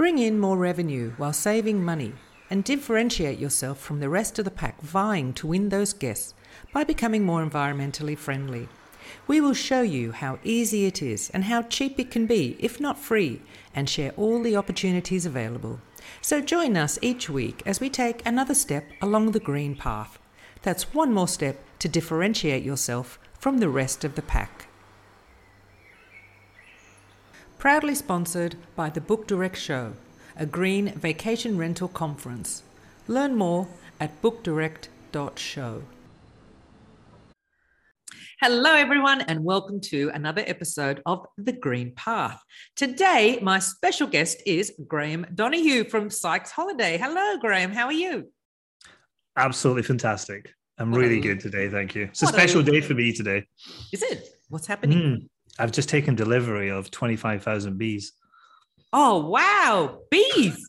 Bring in more revenue while saving money and differentiate yourself from the rest of the pack vying to win those guests by becoming more environmentally friendly. We will show you how easy it is and how cheap it can be, if not free, and share all the opportunities available. So join us each week as we take another step along the green path. That's one more step to differentiate yourself from the rest of the pack. Proudly sponsored by the Book Direct Show, a green vacation rental conference. Learn more at bookdirect.show. Hello, everyone, and welcome to another episode of The Green Path. Today, my special guest is Graham Donoghue from Sykes Holiday. Hello, Graham. How are you? Absolutely fantastic. I'm what really good today. Thank you. It's a special day for me today. Is it? What's happening? Mm, I've just taken delivery of 25,000 bees. Oh, wow. Bees.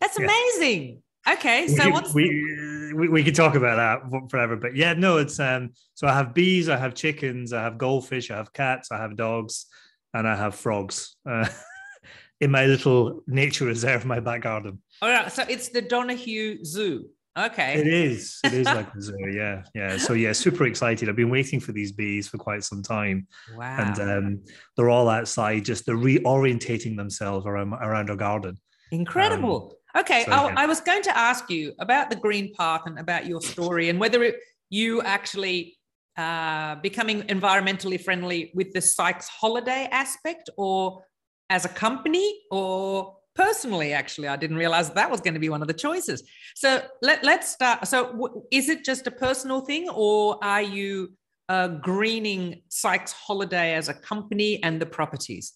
That's yeah. amazing. Okay, so we, what's we, we we could talk about that forever, but yeah, no, it's um. So I have bees, I have chickens, I have goldfish, I have cats, I have dogs, and I have frogs uh, in my little nature reserve, my back garden. All right, so it's the Donoghue Zoo. Okay. It is. It is like a zoo. Yeah. Yeah. So yeah, super excited. I've been waiting for these bees for quite some time. Wow. And um, they're all outside, just they're reorientating themselves around around our garden. Incredible. Um, Okay, so, I, yeah. I, was going to ask you about the Green Path and about your story and whether it, you actually uh, becoming environmentally friendly with the Sykes holiday aspect or as a company or personally actually i didn't realize that was going to be one of the choices so let, let's start so w- is it just a personal thing or are you uh, greening sykes holiday as a company and the properties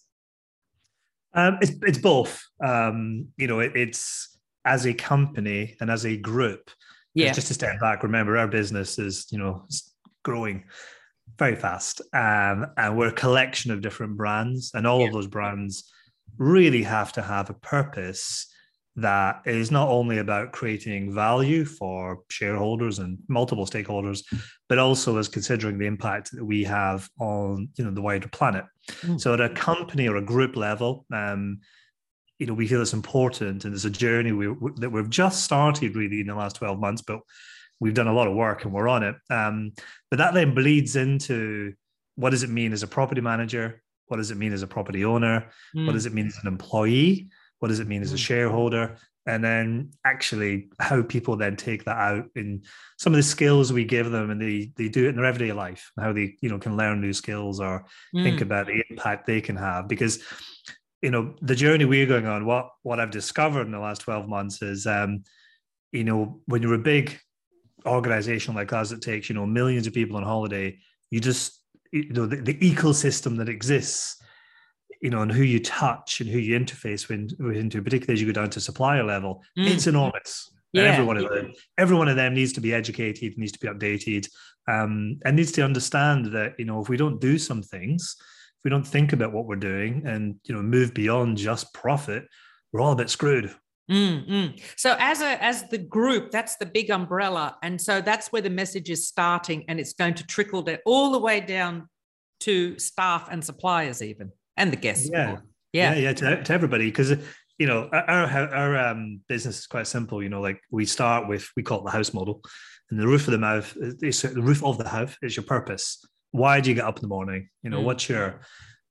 um, it's, it's both um, you know it, it's as a company and as a group. Yeah. Just to step back, remember our business is, you know, growing very fast. Um, and we're a collection of different brands, and all yeah. of those brands really have to have a purpose that is not only about creating value for shareholders and multiple stakeholders, but also as considering the impact that we have on you know the wider planet. Mm. So at a company or a group level, um, you know we feel it's important and it's a journey we, that we've just started really in the last 12 months but we've done a lot of work and we're on it um, but that then bleeds into what does it mean as a property manager what does it mean as a property owner mm. what does it mean as an employee what does it mean as a hmm. shareholder and then actually how people then take that out in some of the skills we give them and they they do it in their everyday life how they you know can learn new skills or mm. think about the impact they can have because you know the journey we're going on what what i've discovered in the last 12 months is um you know when you're a big organization like us that takes you know millions of people on holiday you just you know the, the ecosystem that exists you know and who you touch and who you interface with into particularly as you go down to supplier level mm. it's enormous yeah. every one of them every one of them needs to be educated needs to be updated um, and needs to understand that you know if we don't do some things if we don't think about what we're doing and you know move beyond just profit, we're all a bit screwed. Mm-hmm. So as a as the group, that's the big umbrella, and so that's where the message is starting, and it's going to trickle down all the way down to staff and suppliers, even and the guests. Yeah, yeah, yeah, yeah to, to everybody because you know our our um, business is quite simple. You know, like we start with we call it the house model, and the roof of the mouth is the roof of the house is your purpose why do you get up in the morning? You know, mm. what's your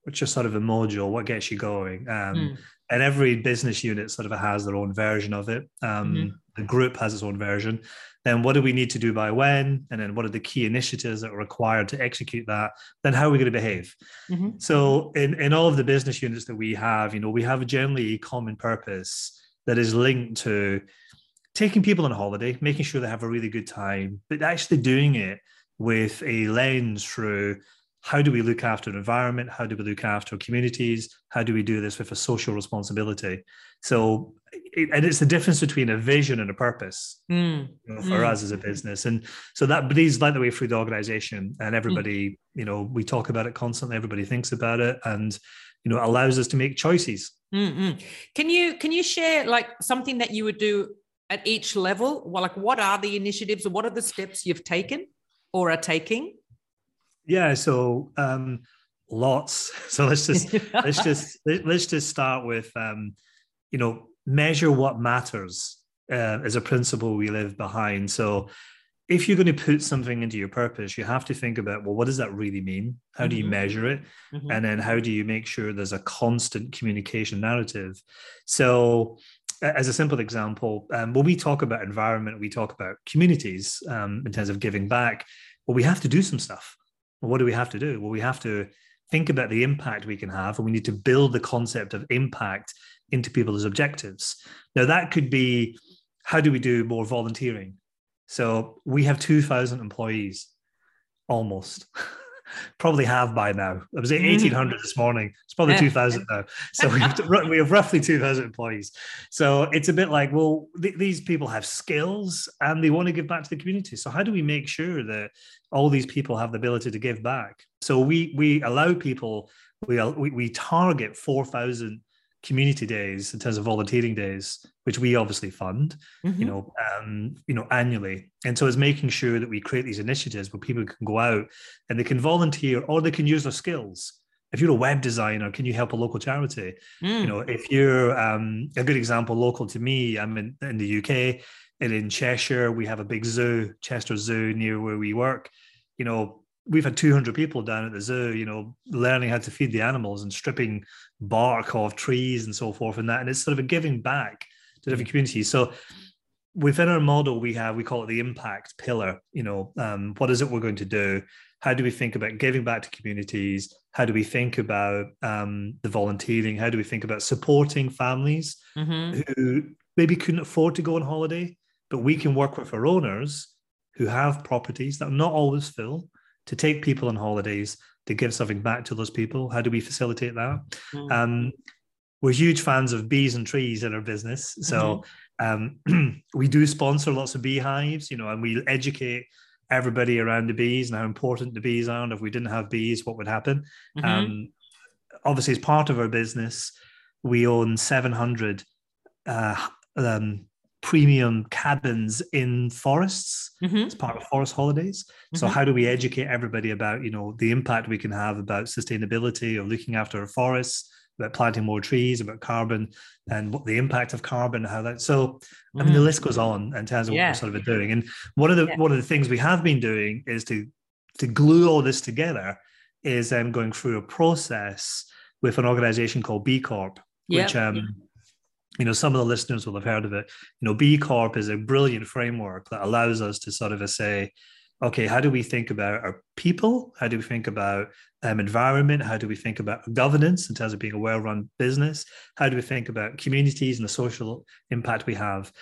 what's your sort of a module? What gets you going? Um, mm. And every business unit sort of has their own version of it. Um, mm-hmm. The group has its own version. Then what do we need to do by when? And then what are the key initiatives that are required to execute that? Then how are we going to behave? Mm-hmm. So in, in all of the business units that we have, you know, we have a generally common purpose that is linked to taking people on holiday, making sure they have a really good time, but actually doing it with a lens through how do we look after the environment? How do we look after communities? How do we do this with a social responsibility? So, and it's the difference between a vision and a purpose mm. you know, for mm. us as a business. And so that bleeds right the way through the organization. And everybody, mm. you know, we talk about it constantly. Everybody thinks about it, and you know, allows us to make choices. Mm-hmm. Can you can you share like something that you would do at each level? Well, like what are the initiatives or what are the steps you've taken? or are taking? Yeah, so um, lots. So let's just let's just let's just start with um, you know measure what matters uh, is a principle we live behind. So if you're going to put something into your purpose, you have to think about, well, what does that really mean? How do you mm-hmm. measure it? Mm-hmm. And then how do you make sure there's a constant communication narrative? So, as a simple example, um, when we talk about environment, we talk about communities um, in terms of giving back. Well, we have to do some stuff. Well, what do we have to do? Well, we have to think about the impact we can have, and we need to build the concept of impact into people's objectives. Now, that could be how do we do more volunteering? So we have 2,000 employees almost. probably have by now. It was 1800 mm. this morning. It's probably 2000 now. So we have, to, we have roughly 2000 employees. So it's a bit like, well, th- these people have skills and they want to give back to the community. So how do we make sure that all these people have the ability to give back? So we we allow people we we, we target 4,000 community days in terms of volunteering days which we obviously fund mm-hmm. you know um, you know annually and so it's making sure that we create these initiatives where people can go out and they can volunteer or they can use their skills if you're a web designer can you help a local charity mm. you know if you're um, a good example local to me i'm in, in the uk and in cheshire we have a big zoo chester zoo near where we work you know we've had 200 people down at the zoo, you know, learning how to feed the animals and stripping bark off trees and so forth and that. And it's sort of a giving back to different communities. So within our model, we have, we call it the impact pillar, you know, um, what is it we're going to do? How do we think about giving back to communities? How do we think about um, the volunteering? How do we think about supporting families mm-hmm. who maybe couldn't afford to go on holiday, but we can work with our owners who have properties that are not always full to take people on holidays to give something back to those people how do we facilitate that mm. um, we're huge fans of bees and trees in our business so mm-hmm. um, we do sponsor lots of beehives you know and we educate everybody around the bees and how important the bees are and if we didn't have bees what would happen mm-hmm. um, obviously as part of our business we own 700 uh, um, premium cabins in forests mm-hmm. as part of forest holidays so mm-hmm. how do we educate everybody about you know the impact we can have about sustainability of looking after our forests about planting more trees about carbon and what the impact of carbon how that so i mean the mm. list goes on in terms of yeah. what we're sort of doing and one of the yeah. one of the things we have been doing is to to glue all this together is um, going through a process with an organization called b corp which um, you know some of the listeners will have heard of it. You know b corp is a brilliant framework that allows us to sort of say okay how do we think about our people? How do we think about um, environment? How do we think about governance in terms of being a well-run business? How do we think about communities and the social impact we have?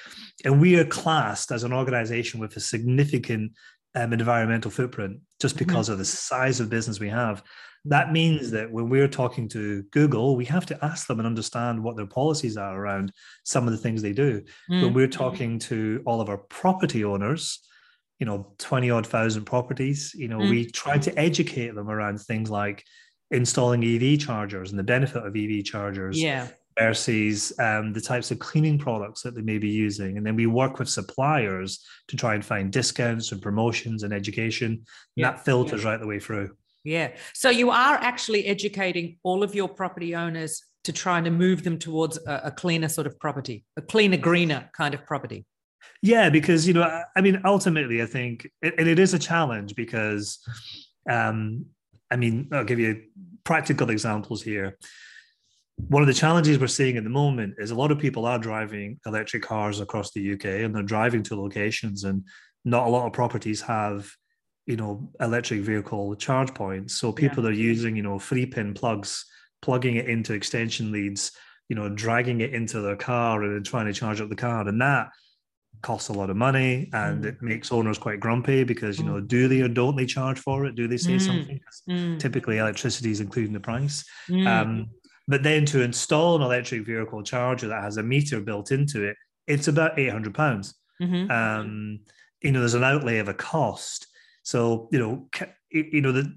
And we are classed as an organization with a significant um, environmental footprint just mm-hmm. because mm-hmm. of the size of business we have that means that when we're talking to Google, we have to ask them and understand what their policies are around some of the things they do. Mm. When we're talking to all of our property owners, you know, 20 odd thousand properties, you know, mm. we try to educate them around things like installing EV chargers and the benefit of EV chargers. Yeah. Versus um, the types of cleaning products that they may be using. And then we work with suppliers to try and find discounts and promotions and education. And yeah. that filters yeah. right the way through. Yeah. So you are actually educating all of your property owners to try and move them towards a, a cleaner sort of property, a cleaner, greener kind of property. Yeah, because you know, I mean, ultimately, I think, and it is a challenge because, um, I mean, I'll give you practical examples here. One of the challenges we're seeing at the moment is a lot of people are driving electric cars across the UK, and they're driving to locations, and not a lot of properties have you know electric vehicle charge points so people yeah. are using you know three pin plugs plugging it into extension leads you know dragging it into their car and trying to charge up the car and that costs a lot of money and mm. it makes owners quite grumpy because you know mm. do they or don't they charge for it do they say mm. something mm. typically electricity is including the price mm. um, but then to install an electric vehicle charger that has a meter built into it it's about 800 pounds mm-hmm. um, you know there's an outlay of a cost so you know, you know the,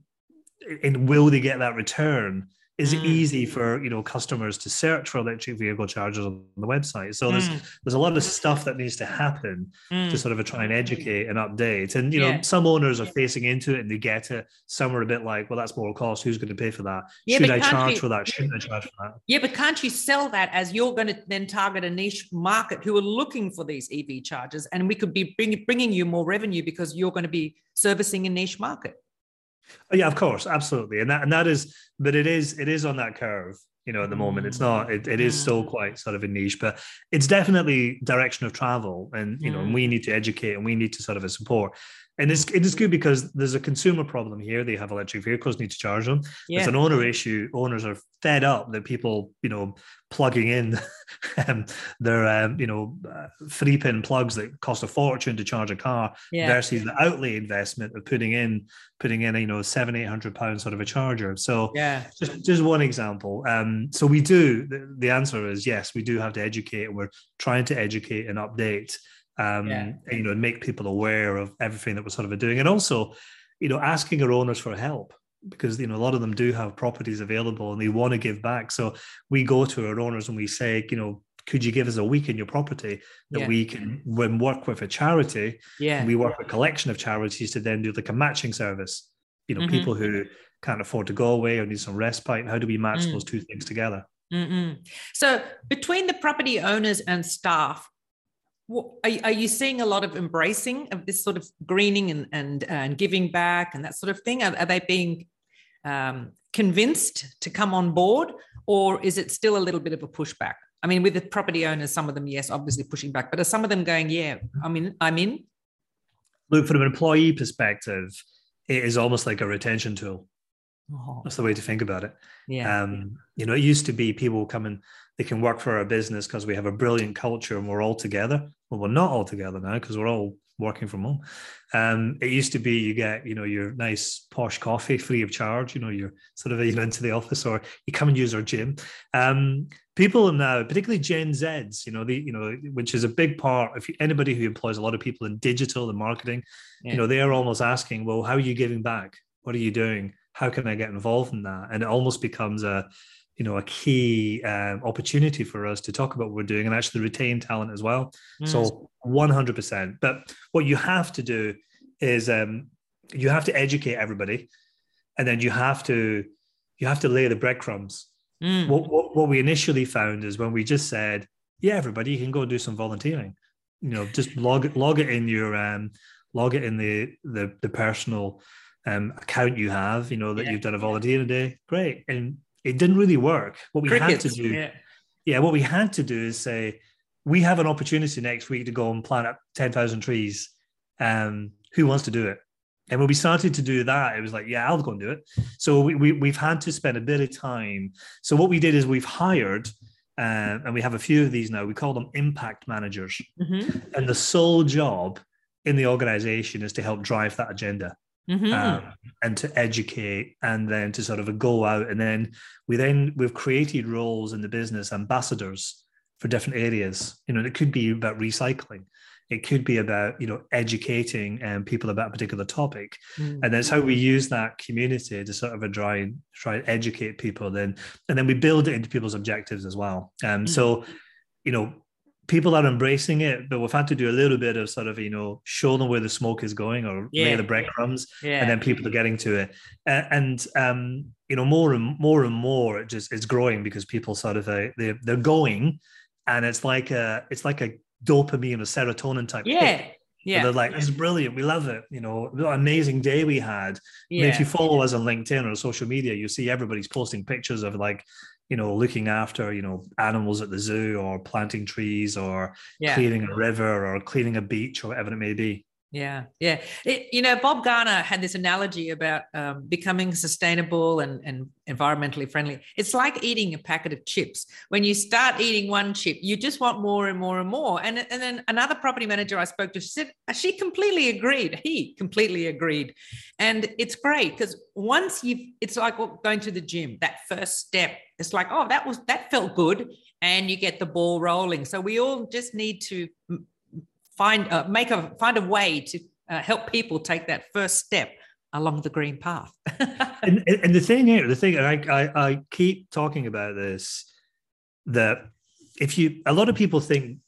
and will they get that return is it mm. easy for you know customers to search for electric vehicle chargers on the website? So there's mm. there's a lot of stuff that needs to happen mm. to sort of try and educate and update. And you know some owners are facing into it and they get it some are a bit like well that's more cost. Who's going to pay for that? Yeah, should i charge you, for that? Shouldn't i charge for that? Yeah but can't you sell that as you're going to then target a niche market who are looking for these ev chargers and we could be bring, bringing you more revenue because you're going to be servicing a niche market Oh, yeah, of course, absolutely, and that and that is, but it is it is on that curve. You know, at the moment, it's not. It, it is still mm. quite sort of a niche, but it's definitely direction of travel, and you know, and we need to educate and we need to sort of support. And it's it is good because there's a consumer problem here. They have electric vehicles, need to charge them. Yeah. It's an owner issue. Owners are fed up that people, you know, plugging in um, their, um, you know, uh, three pin plugs that cost a fortune to charge a car yeah. versus the outlay investment of putting in, putting in, you know, seven, eight hundred pounds sort of a charger. So yeah, just, just one example. Um, so we do. The, the answer is yes, we do have to educate, and we're trying to educate and update um, yeah. you know, and make people aware of everything that we're sort of doing, and also, you know, asking our owners for help because you know a lot of them do have properties available and they want to give back. So we go to our owners and we say, you know, could you give us a week in your property that yeah. we can when work with a charity? Yeah, we work with a collection of charities to then do like a matching service. You know, mm-hmm. people who can't afford to go away or need some respite. And how do we match mm. those two things together? Mm-mm. So between the property owners and staff, are, are you seeing a lot of embracing of this sort of greening and and, and giving back and that sort of thing? Are, are they being um, convinced to come on board, or is it still a little bit of a pushback? I mean, with the property owners, some of them, yes, obviously pushing back, but are some of them going, yeah, I mean, I'm in? Look, from an employee perspective, it is almost like a retention tool. Oh. That's the way to think about it. Yeah. Um, you know, it used to be people come and they can work for our business because we have a brilliant culture and we're all together. Well, we're not all together now because we're all working from home. Um, it used to be you get, you know, your nice posh coffee free of charge. You know, you're sort of you know into the office or you come and use our gym. Um, people now, particularly Gen Zs, you know, the you know, which is a big part. If anybody who employs a lot of people in digital and marketing, yeah. you know, they are almost asking, well, how are you giving back? What are you doing? How can I get involved in that? And it almost becomes a you know a key um, opportunity for us to talk about what we're doing and actually retain talent as well mm. so 100% but what you have to do is um, you have to educate everybody and then you have to you have to lay the breadcrumbs mm. what, what, what we initially found is when we just said yeah everybody you can go do some volunteering you know just log log it in your um log it in the the, the personal um, account you have, you know, that yeah. you've done a volunteer a day, great. And it didn't really work. What we Crickets, had to do, yeah. yeah, what we had to do is say, we have an opportunity next week to go and plant up 10,000 trees. Um, who wants to do it? And when we started to do that, it was like, yeah, I'll go and do it. So we, we, we've had to spend a bit of time. So what we did is we've hired, uh, and we have a few of these now, we call them impact managers. Mm-hmm. And the sole job in the organization is to help drive that agenda mm-hmm. um, and to educate and then to sort of go out and then we then we've created roles in the business ambassadors for different areas you know it could be about recycling it could be about you know educating um, people about a particular topic mm-hmm. and that's how we use that community to sort of try and try and educate people then and then we build it into people's objectives as well um, mm-hmm. so you know people are embracing it, but we've had to do a little bit of sort of, you know, show them where the smoke is going or yeah. lay the breadcrumbs, yeah. and then people are getting to it. And um, you know, more and more and more, it just it's growing because people sort of uh, they they're going, and it's like a it's like a dopamine or serotonin type. Yeah. Yeah. they're like, it's brilliant. We love it. You know, amazing day we had. Yeah. I mean, if you follow us on LinkedIn or social media, you see everybody's posting pictures of like, you know, looking after, you know, animals at the zoo or planting trees or yeah. cleaning a river or cleaning a beach or whatever it may be. Yeah, yeah. It, you know, Bob Garner had this analogy about um, becoming sustainable and, and environmentally friendly. It's like eating a packet of chips. When you start eating one chip, you just want more and more and more. And, and then another property manager I spoke to said she completely agreed. He completely agreed. And it's great because once you've, it's like going to the gym, that first step, it's like, oh, that was, that felt good. And you get the ball rolling. So we all just need to find uh, make a find a way to uh, help people take that first step along the green path. and, and the thing here, the thing, I, I, I keep talking about this, that if you, a lot of people think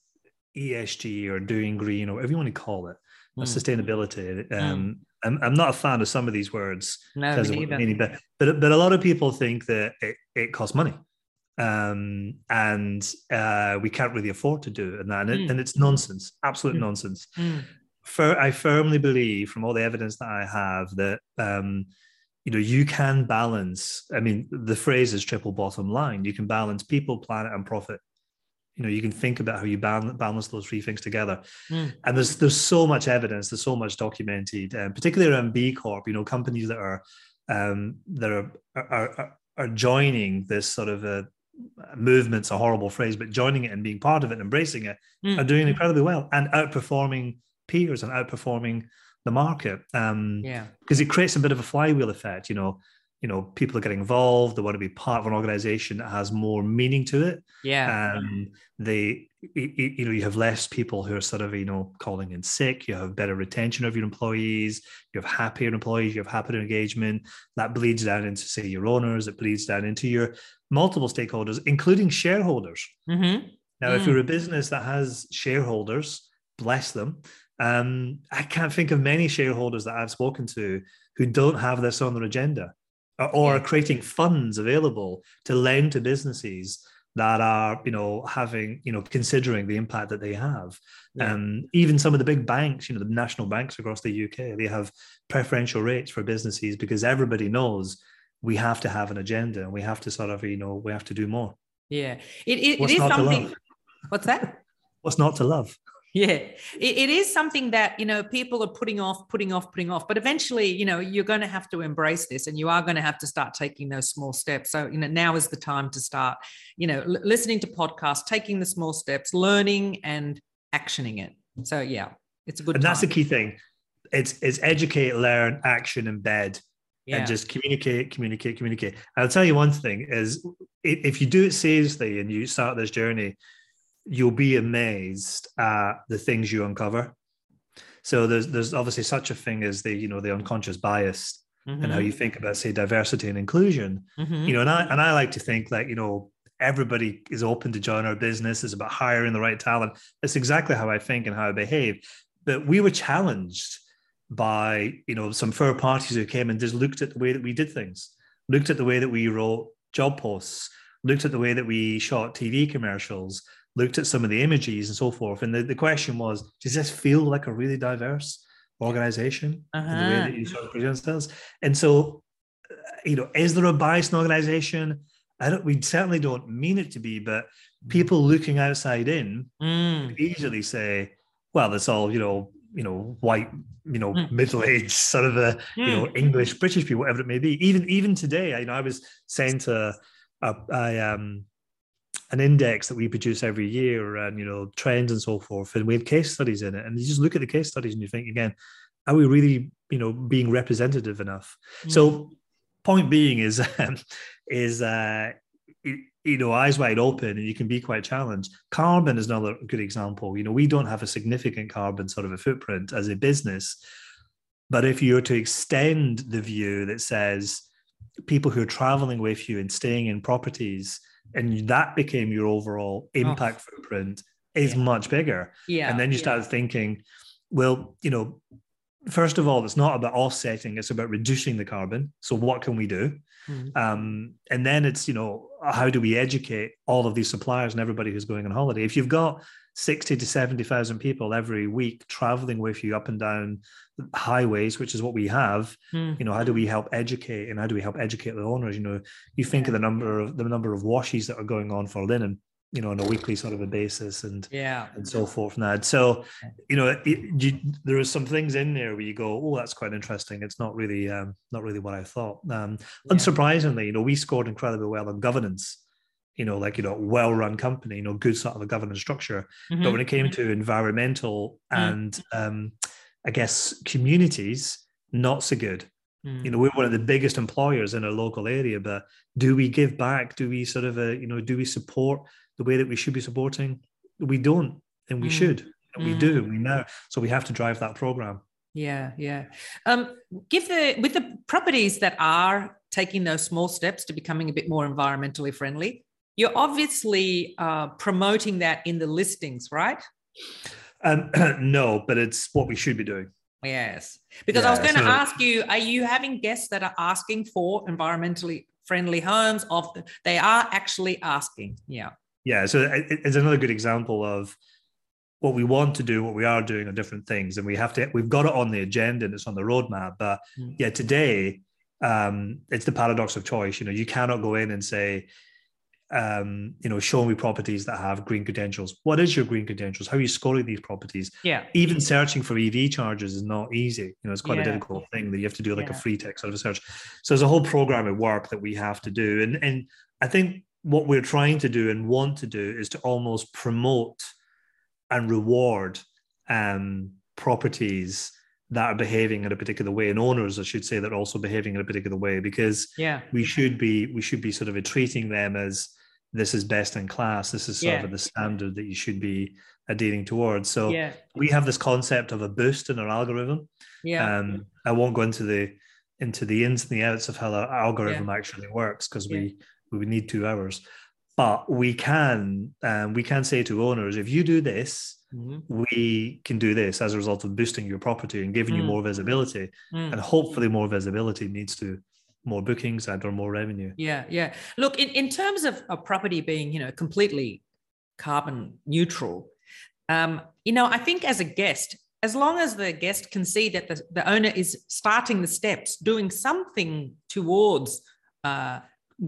ESG or doing green or whatever you want to call it, mm. sustainability. Um, mm. I'm, I'm not a fan of some of these words. No, me meaning, but, but but a lot of people think that it, it costs money, um, and uh, we can't really afford to do it, and that, and, mm. and it's nonsense, absolute mm. nonsense. Mm. For, I firmly believe, from all the evidence that I have, that um, you know you can balance. I mean, the phrase is triple bottom line. You can balance people, planet, and profit you know you can think about how you balance those three things together mm. and there's there's so much evidence there's so much documented um, particularly around b corp you know companies that are um, that are, are are joining this sort of a movement's a horrible phrase but joining it and being part of it and embracing it mm. are doing incredibly well and outperforming peers and outperforming the market. Um yeah. because it creates a bit of a flywheel effect you know you know people are getting involved they want to be part of an organization that has more meaning to it. Yeah. Um they you know you have less people who are sort of you know calling in sick you have better retention of your employees you have happier employees you have happier engagement. That bleeds down into say your owners it bleeds down into your multiple stakeholders including shareholders mm-hmm. now mm. if you're a business that has shareholders bless them um, I can't think of many shareholders that I've spoken to who don't have this on their agenda or yeah. creating funds available to lend to businesses that are you know having you know considering the impact that they have yeah. um, even some of the big banks you know the national banks across the uk they have preferential rates for businesses because everybody knows we have to have an agenda and we have to sort of you know we have to do more. Yeah. It, it, it is something what's that? What's not to love? Yeah. It, it is something that you know people are putting off putting off putting off. But eventually you know you're going to have to embrace this and you are going to have to start taking those small steps. So you know now is the time to start you know l- listening to podcasts taking the small steps learning and actioning it. So yeah it's a good and time. that's the key thing. It's it's educate learn action embed yeah. and just communicate communicate communicate i'll tell you one thing is if you do it seriously and you start this journey you'll be amazed at the things you uncover. So there's there's obviously such a thing as the you know the unconscious bias mm-hmm. and how you think about say diversity and inclusion. Mm-hmm. You know, and I and I like to think that you know everybody is open to join our business. It's about hiring the right talent. That's exactly how I think and how I behave. But we were challenged by you know some third parties who came and just looked at the way that we did things, looked at the way that we wrote job posts, looked at the way that we shot TV commercials, looked at some of the images and so forth. And the, the question was, does this feel like a really diverse organization uh-huh. in the way that you sort of present? And so, uh, you know, is there a bias in organization? I don't, we certainly don't mean it to be, but people looking outside in mm. easily say, well, it's all, you know, you know, white, you know, mm. middle-aged sort of a, mm. you know, mm. English, British people, whatever it may be. Even even today, I, you know, I was saying to a, I um an index that we produce every year and you know trends and so forth and we have case studies in it and you just look at the case studies and you think again are we really you know being representative enough mm. so point being is um, is uh you know eyes wide open and you can be quite challenged carbon is another good example you know we don't have a significant carbon sort of a footprint as a business but if you were to extend the view that says people who are traveling with you and staying in properties and that became your overall oh. impact oh. footprint is yeah. much bigger. Yeah. And then you yeah. started thinking, well, you know, first of all, it's not about offsetting, it's about reducing the carbon. So what can we do? Mm-hmm. Um, and then it's, you know, how do we educate all of these suppliers and everybody who's going on holiday? If you've got 60 to 70,000 people every week traveling with you up and down highways, which is what we have. Mm. You know, how do we help educate and how do we help educate the owners? You know, you think of the number of the number of washes that are going on for linen, you know, on a weekly sort of a basis and yeah, and so forth. Now, so you know, it, you, there are some things in there where you go, oh, that's quite interesting. It's not really, um, not really what I thought. Um, yeah. Unsurprisingly, you know, we scored incredibly well on governance you know, like, you know, well run company, you know, good sort of a governance structure. Mm-hmm. But when it came to environmental mm-hmm. and, um, I guess, communities, not so good. Mm. You know, we're one of the biggest employers in our local area, but do we give back? Do we sort of, uh, you know, do we support the way that we should be supporting? We don't, and we mm. should. And we do. Mm. We know. So we have to drive that program. Yeah, yeah. Um, give the with the properties that are taking those small steps to becoming a bit more environmentally friendly. You're obviously uh, promoting that in the listings, right? Um, no, but it's what we should be doing. Yes, because yeah, I was going so, to ask you: Are you having guests that are asking for environmentally friendly homes? Of they are actually asking. Yeah. Yeah. So it's another good example of what we want to do, what we are doing are different things, and we have to. We've got it on the agenda and it's on the roadmap. But mm. yeah, today um, it's the paradox of choice. You know, you cannot go in and say, um, you know, show me properties that have green credentials. What is your green credentials? How are you scoring these properties? Yeah. Even searching for EV chargers is not easy. You know, it's quite yeah. a difficult thing that you have to do like yeah. a free text sort of a search. So there's a whole program of work that we have to do. And and I think what we're trying to do and want to do is to almost promote and reward um, properties that are behaving in a particular way and owners i should say that are also behaving in a particular way because yeah we should be we should be sort of treating them as this is best in class. This is sort yeah. of the standard that you should be adhering towards. So yeah. we have this concept of a boost in our algorithm. Yeah. Um, I won't go into the into the ins and the outs of how our algorithm yeah. actually works because we we would need two hours. But we can um, we can say to owners, if you do this, mm-hmm. we can do this as a result of boosting your property and giving mm. you more visibility. Mm. And hopefully more visibility needs to more bookings and or more revenue. Yeah, yeah. Look, in, in terms of a property being, you know, completely carbon neutral, um, you know, I think as a guest, as long as the guest can see that the, the owner is starting the steps, doing something towards uh,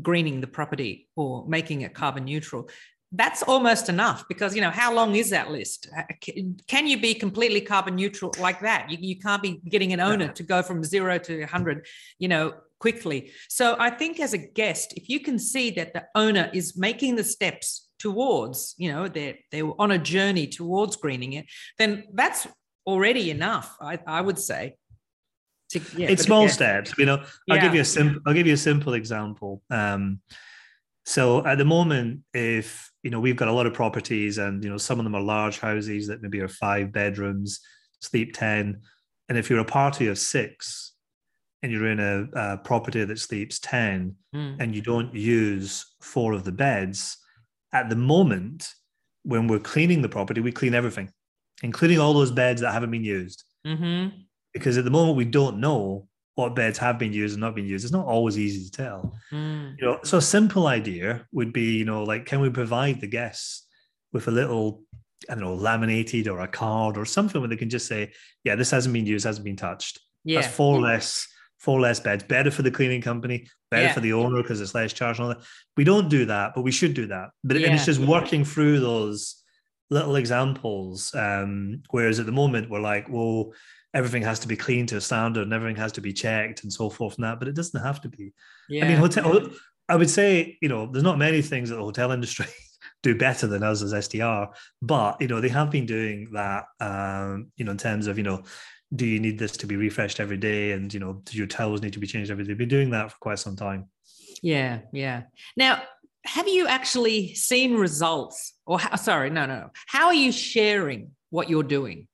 greening the property or making it carbon neutral, that's almost enough because you know how long is that list uh, can you be completely carbon neutral like that you, you can't be getting an owner to go from zero to 100 you know quickly. So I think as a guest, if you can see that the owner is making the steps towards, you know, they're they're on a journey towards greening it, then that's already enough. I, I would say. To, yeah, it's small steps. You know, I'll give you a simple. I'll give you a simple example. Um, so at the moment, if you know we've got a lot of properties, and you know some of them are large houses that maybe are five bedrooms, sleep ten, and if you're a party of six, and you're in a, a property that sleeps 10 mm. and you don't use four of the beds, at the moment, when we're cleaning the property, we clean everything, including all those beds that haven't been used. Mm-hmm. Because at the moment, we don't know what beds have been used and not been used. It's not always easy to tell. Mm. You know, so a simple idea would be, you know, like, can we provide the guests with a little I don't know, laminated or a card or something where they can just say, yeah, this hasn't been used, hasn't been touched. Yeah. That's four less four less beds, better for the cleaning company, better yeah. for the owner because it's less charge and all that. We don't do that, but we should do that. But yeah. and it's just working through those little examples. Um, whereas at the moment we're like, well, everything has to be clean to a standard and everything has to be checked and so forth and that, but it doesn't have to be. Yeah. I mean, hotel. I would say, you know, there's not many things that the hotel industry do better than us as STR, but you know, they have been doing that. Um, you know, in terms of you know do you need this to be refreshed every day and you know do your towels need to be changed every day They've been doing that for quite some time yeah yeah now have you actually seen results or how, sorry no no no. how are you sharing what you're doing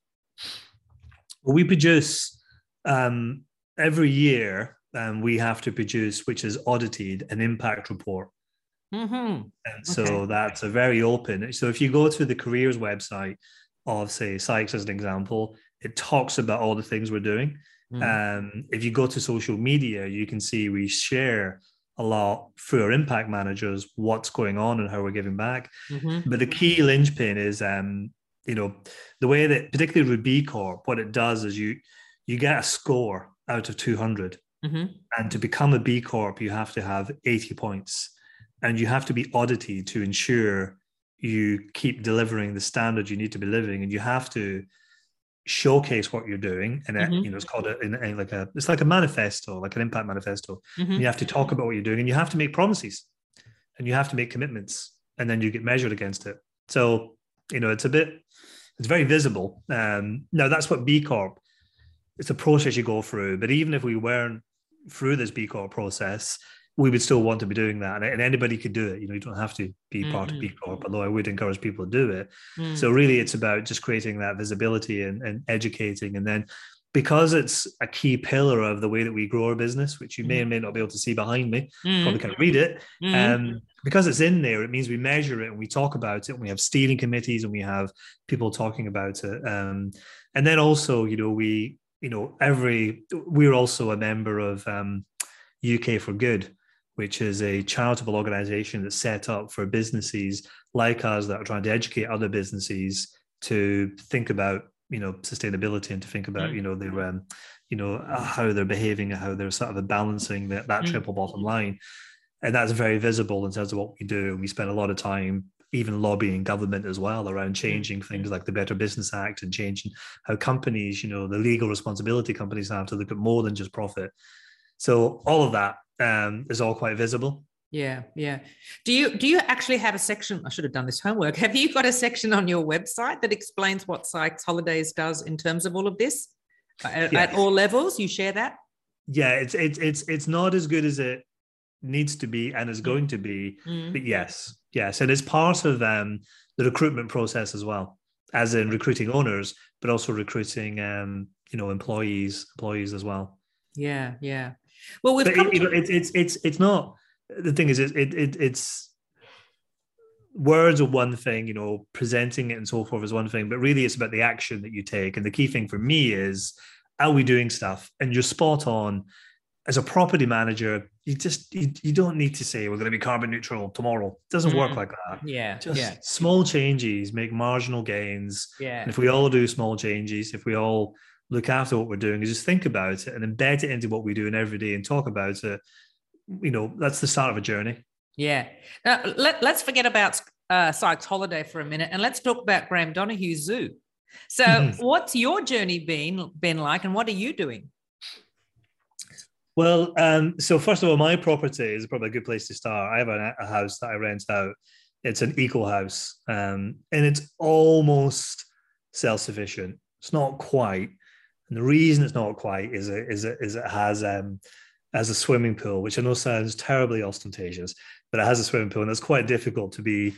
we produce um, every year um, we have to produce which is audited an impact report mm-hmm. and so okay. that's a very open so if you go to the careers website of say Sykes as an example it talks about all the things we're doing. Mm. Um, if you go to social media, you can see we share a lot through our impact managers what's going on and how we're giving back. Mm-hmm. But the key linchpin is, um, you know, the way that particularly with B Corp, what it does is you you get a score out of 200, mm-hmm. and to become a B Corp, you have to have 80 points, and you have to be audited to ensure you keep delivering the standard you need to be living, and you have to showcase what you're doing and mm-hmm. you know it's called a, in, in like a it's like a manifesto like an impact manifesto. Mm-hmm. you have to talk about what you're doing and you have to make promises. And you have to make commitments. And then you get measured against it. So you know it's a bit it's very visible um now that's what b corp it's a process you go through but even if we weren't through this b corp process we would still want to be doing that and, anybody could do it you know you don't have to be mm-hmm. part of b mm-hmm. corp although i would encourage people to do it mm. so really it's about just creating that visibility and, and educating and then because it's a key pillar of the way that we grow our business, which you may mm. or may not be able to see behind me, mm. probably can't read it. Mm. Um, because it's in there, it means we measure it and we talk about it. And we have steering committees and we have people talking about it. Um, and then also, you know, we, you know, every we're also a member of um, UK for Good, which is a charitable organization that's set up for businesses like us that are trying to educate other businesses to think about you know sustainability and to think about mm. you know their um, you know how they're behaving and how they're sort of balancing that, that mm. triple bottom line and that's very visible in terms of what we do And we spend a lot of time even lobbying government as well around changing things like the better business act and changing how companies you know the legal responsibility companies have to look at more than just profit so all of that um, is all quite visible yeah, yeah. Do you do you actually have a section? I should have done this homework. Have you got a section on your website that explains what Sykes Holidays does in terms of all of this at, yeah. at all levels? You share that? Yeah, it's it's it's it's not as good as it needs to be and is going to be, mm. but yes, yes, and it's part of um, the recruitment process as well, as in recruiting owners, but also recruiting um, you know employees employees as well. Yeah, yeah. Well, we've but it, it, it's it's it's not the thing is, it, it it's words are one thing, you know, presenting it and so forth is one thing, but really it's about the action that you take. And the key thing for me is, are we doing stuff? And you're spot on. As a property manager, you just you, you don't need to say we're going to be carbon neutral tomorrow. It doesn't mm. work like that. Yeah, just yeah. small changes make marginal gains. Yeah. And if we all do small changes, if we all look after what we're doing, is just think about it and embed it into what we do in every day and talk about it you know, that's the start of a journey. Yeah. Now, let, let's forget about uh, Sykes Holiday for a minute and let's talk about Graham Donoghue Zoo. So, mm-hmm. what's your journey been been like, and what are you doing? Well, um, so first of all, my property is probably a good place to start. I have a, a house that I rent out. It's an eco house, um, and it's almost self sufficient. It's not quite, and the reason it's not quite is it is it, is it has um, as a swimming pool, which I know sounds terribly ostentatious, but it has a swimming pool, and it's quite difficult to be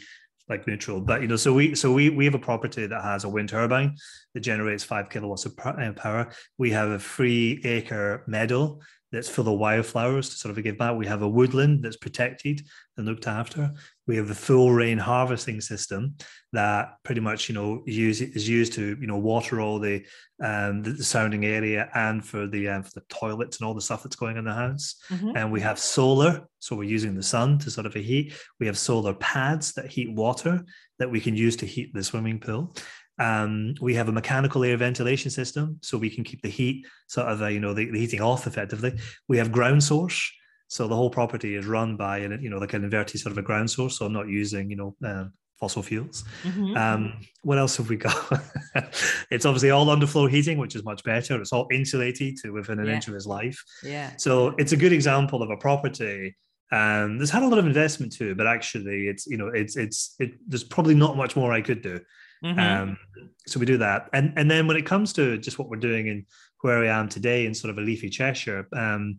like neutral. But you know, so we so we we have a property that has a wind turbine that generates five kilowatts of uh, power. We have a three acre meadow that's full of wildflowers to sort of give back. We have a woodland that's protected and looked after. We have a full rain harvesting system that pretty much, you know, use, is used to, you know, water all the um, the, the surrounding area and for the um, for the toilets and all the stuff that's going in the house. Mm-hmm. And we have solar, so we're using the sun to sort of heat. We have solar pads that heat water that we can use to heat the swimming pool. Um, we have a mechanical air ventilation system, so we can keep the heat sort of, uh, you know, the, the, heating off effectively. We have ground source, so the whole property is run by, you know, like an inverted sort of a ground source, so I'm not using, you know, uh, fossil fuels. Mm-hmm. Um, what else have we got? it's obviously all underfloor heating, which is much better. It's all insulated to within an yeah. inch of his life. Yeah. So it's a good example of a property um, there's had a lot of investment too, but actually, it's you know, it's it's it. There's probably not much more I could do. Mm-hmm. Um, so we do that, and and then when it comes to just what we're doing and where I am today in sort of a leafy Cheshire, um,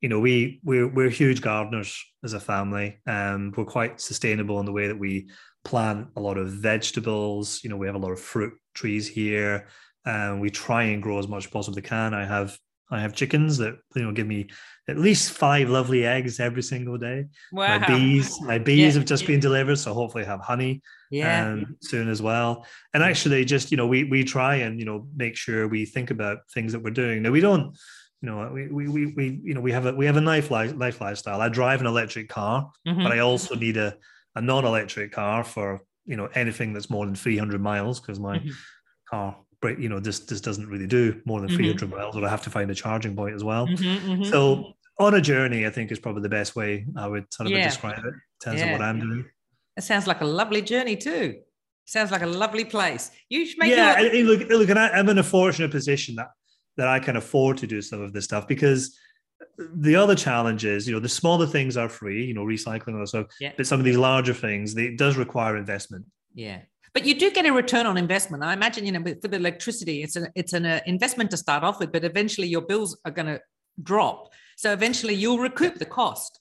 you know, we we're we're huge gardeners as a family. Um, we're quite sustainable in the way that we plant a lot of vegetables. You know, we have a lot of fruit trees here. and we try and grow as much as possibly can. I have I have chickens that you know give me at least five lovely eggs every single day. Wow. My bees, my bees yeah. have just been delivered, so hopefully I have honey yeah. Um, soon as well. And actually, just you know, we we try and you know make sure we think about things that we're doing. Now we don't, you know, we we we, we you know we have a we have a life life lifestyle. I drive an electric car, mm-hmm. but I also need a a non-electric car for you know anything that's more than 300 miles because my mm-hmm. car you know this this doesn't really do more than 300 mm-hmm. miles or i have to find a charging point as well mm-hmm, mm-hmm. so on a journey i think is probably the best way i would sort of yeah. describe it in terms yeah. of what i'm doing it sounds like a lovely journey too sounds like a lovely place you should make yeah your- look look and I, i'm in a fortunate position that that i can afford to do some of this stuff because the other challenge is, you know, the smaller things are free, you know, recycling or so, yeah. but some of these larger things, they, it does require investment. Yeah. But you do get a return on investment. I imagine, you know, for the electricity, it's an it's an uh, investment to start off with, but eventually your bills are going to drop. So eventually you'll recoup the cost.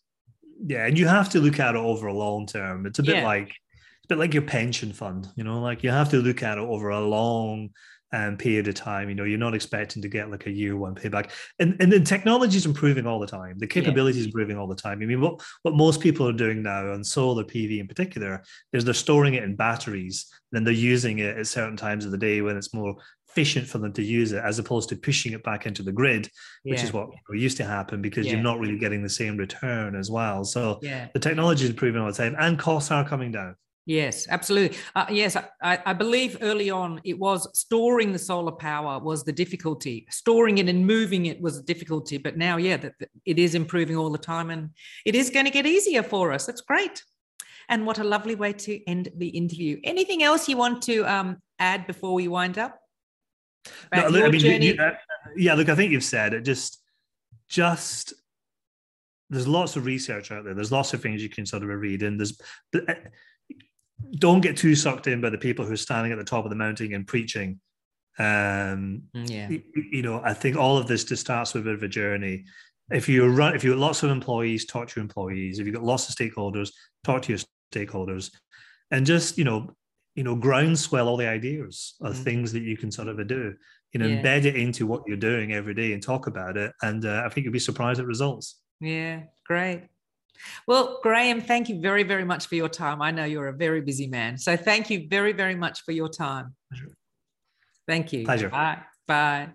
Yeah, and you have to look at it over a long term. It's a bit yeah. like it's a bit like your pension fund, you know, like you have to look at it over a long um, period of time. You know, you're not expecting to get like a year one payback. And and the technology is improving all the time. The capability is improving all the time. I mean, what, what most people are doing now on solar PV in particular is they're storing it in batteries, then they're using it at certain times of the day when it's more efficient for them to use it as opposed to pushing it back into the grid, which yeah. is what used to happen because yeah. you're not really getting the same return as well. So yeah. the technology is improving all the time and costs are coming down. Yes, absolutely. Uh, yes, I, I, believe early on it was storing the solar power was the difficulty. Storing it and moving it was the difficulty. But now, yeah, that, that it is improving all the time, and it is going to get easier for us. That's great. And what a lovely way to end the interview. Anything else you want to um, add before we wind up? No, look, I mean, you, uh, yeah. Look, I think you've said it. Just, just there's lots of research out there. There's lots of things you can sort of read, and there's. Uh, don't get too sucked in by the people who are standing at the top of the mountain and preaching. Um, mm, yeah. You, you know, I think all of this just starts with a bit of a journey. If you run, if you've got lots of employees, talk to your employees. If you've got lots of stakeholders, talk to your stakeholders, and just you know, you know, groundswell all the ideas of mm. things that you can sort of do. You know, yeah. embed it into what you're doing every day and talk about it. And uh, I think you'll be surprised at results. Yeah, great. Well, Graham, thank you very, very much for your time. I know you're a very busy man. So thank you very, very much for your time. Pleasure. Thank you. Pleasure. Bye. Bye.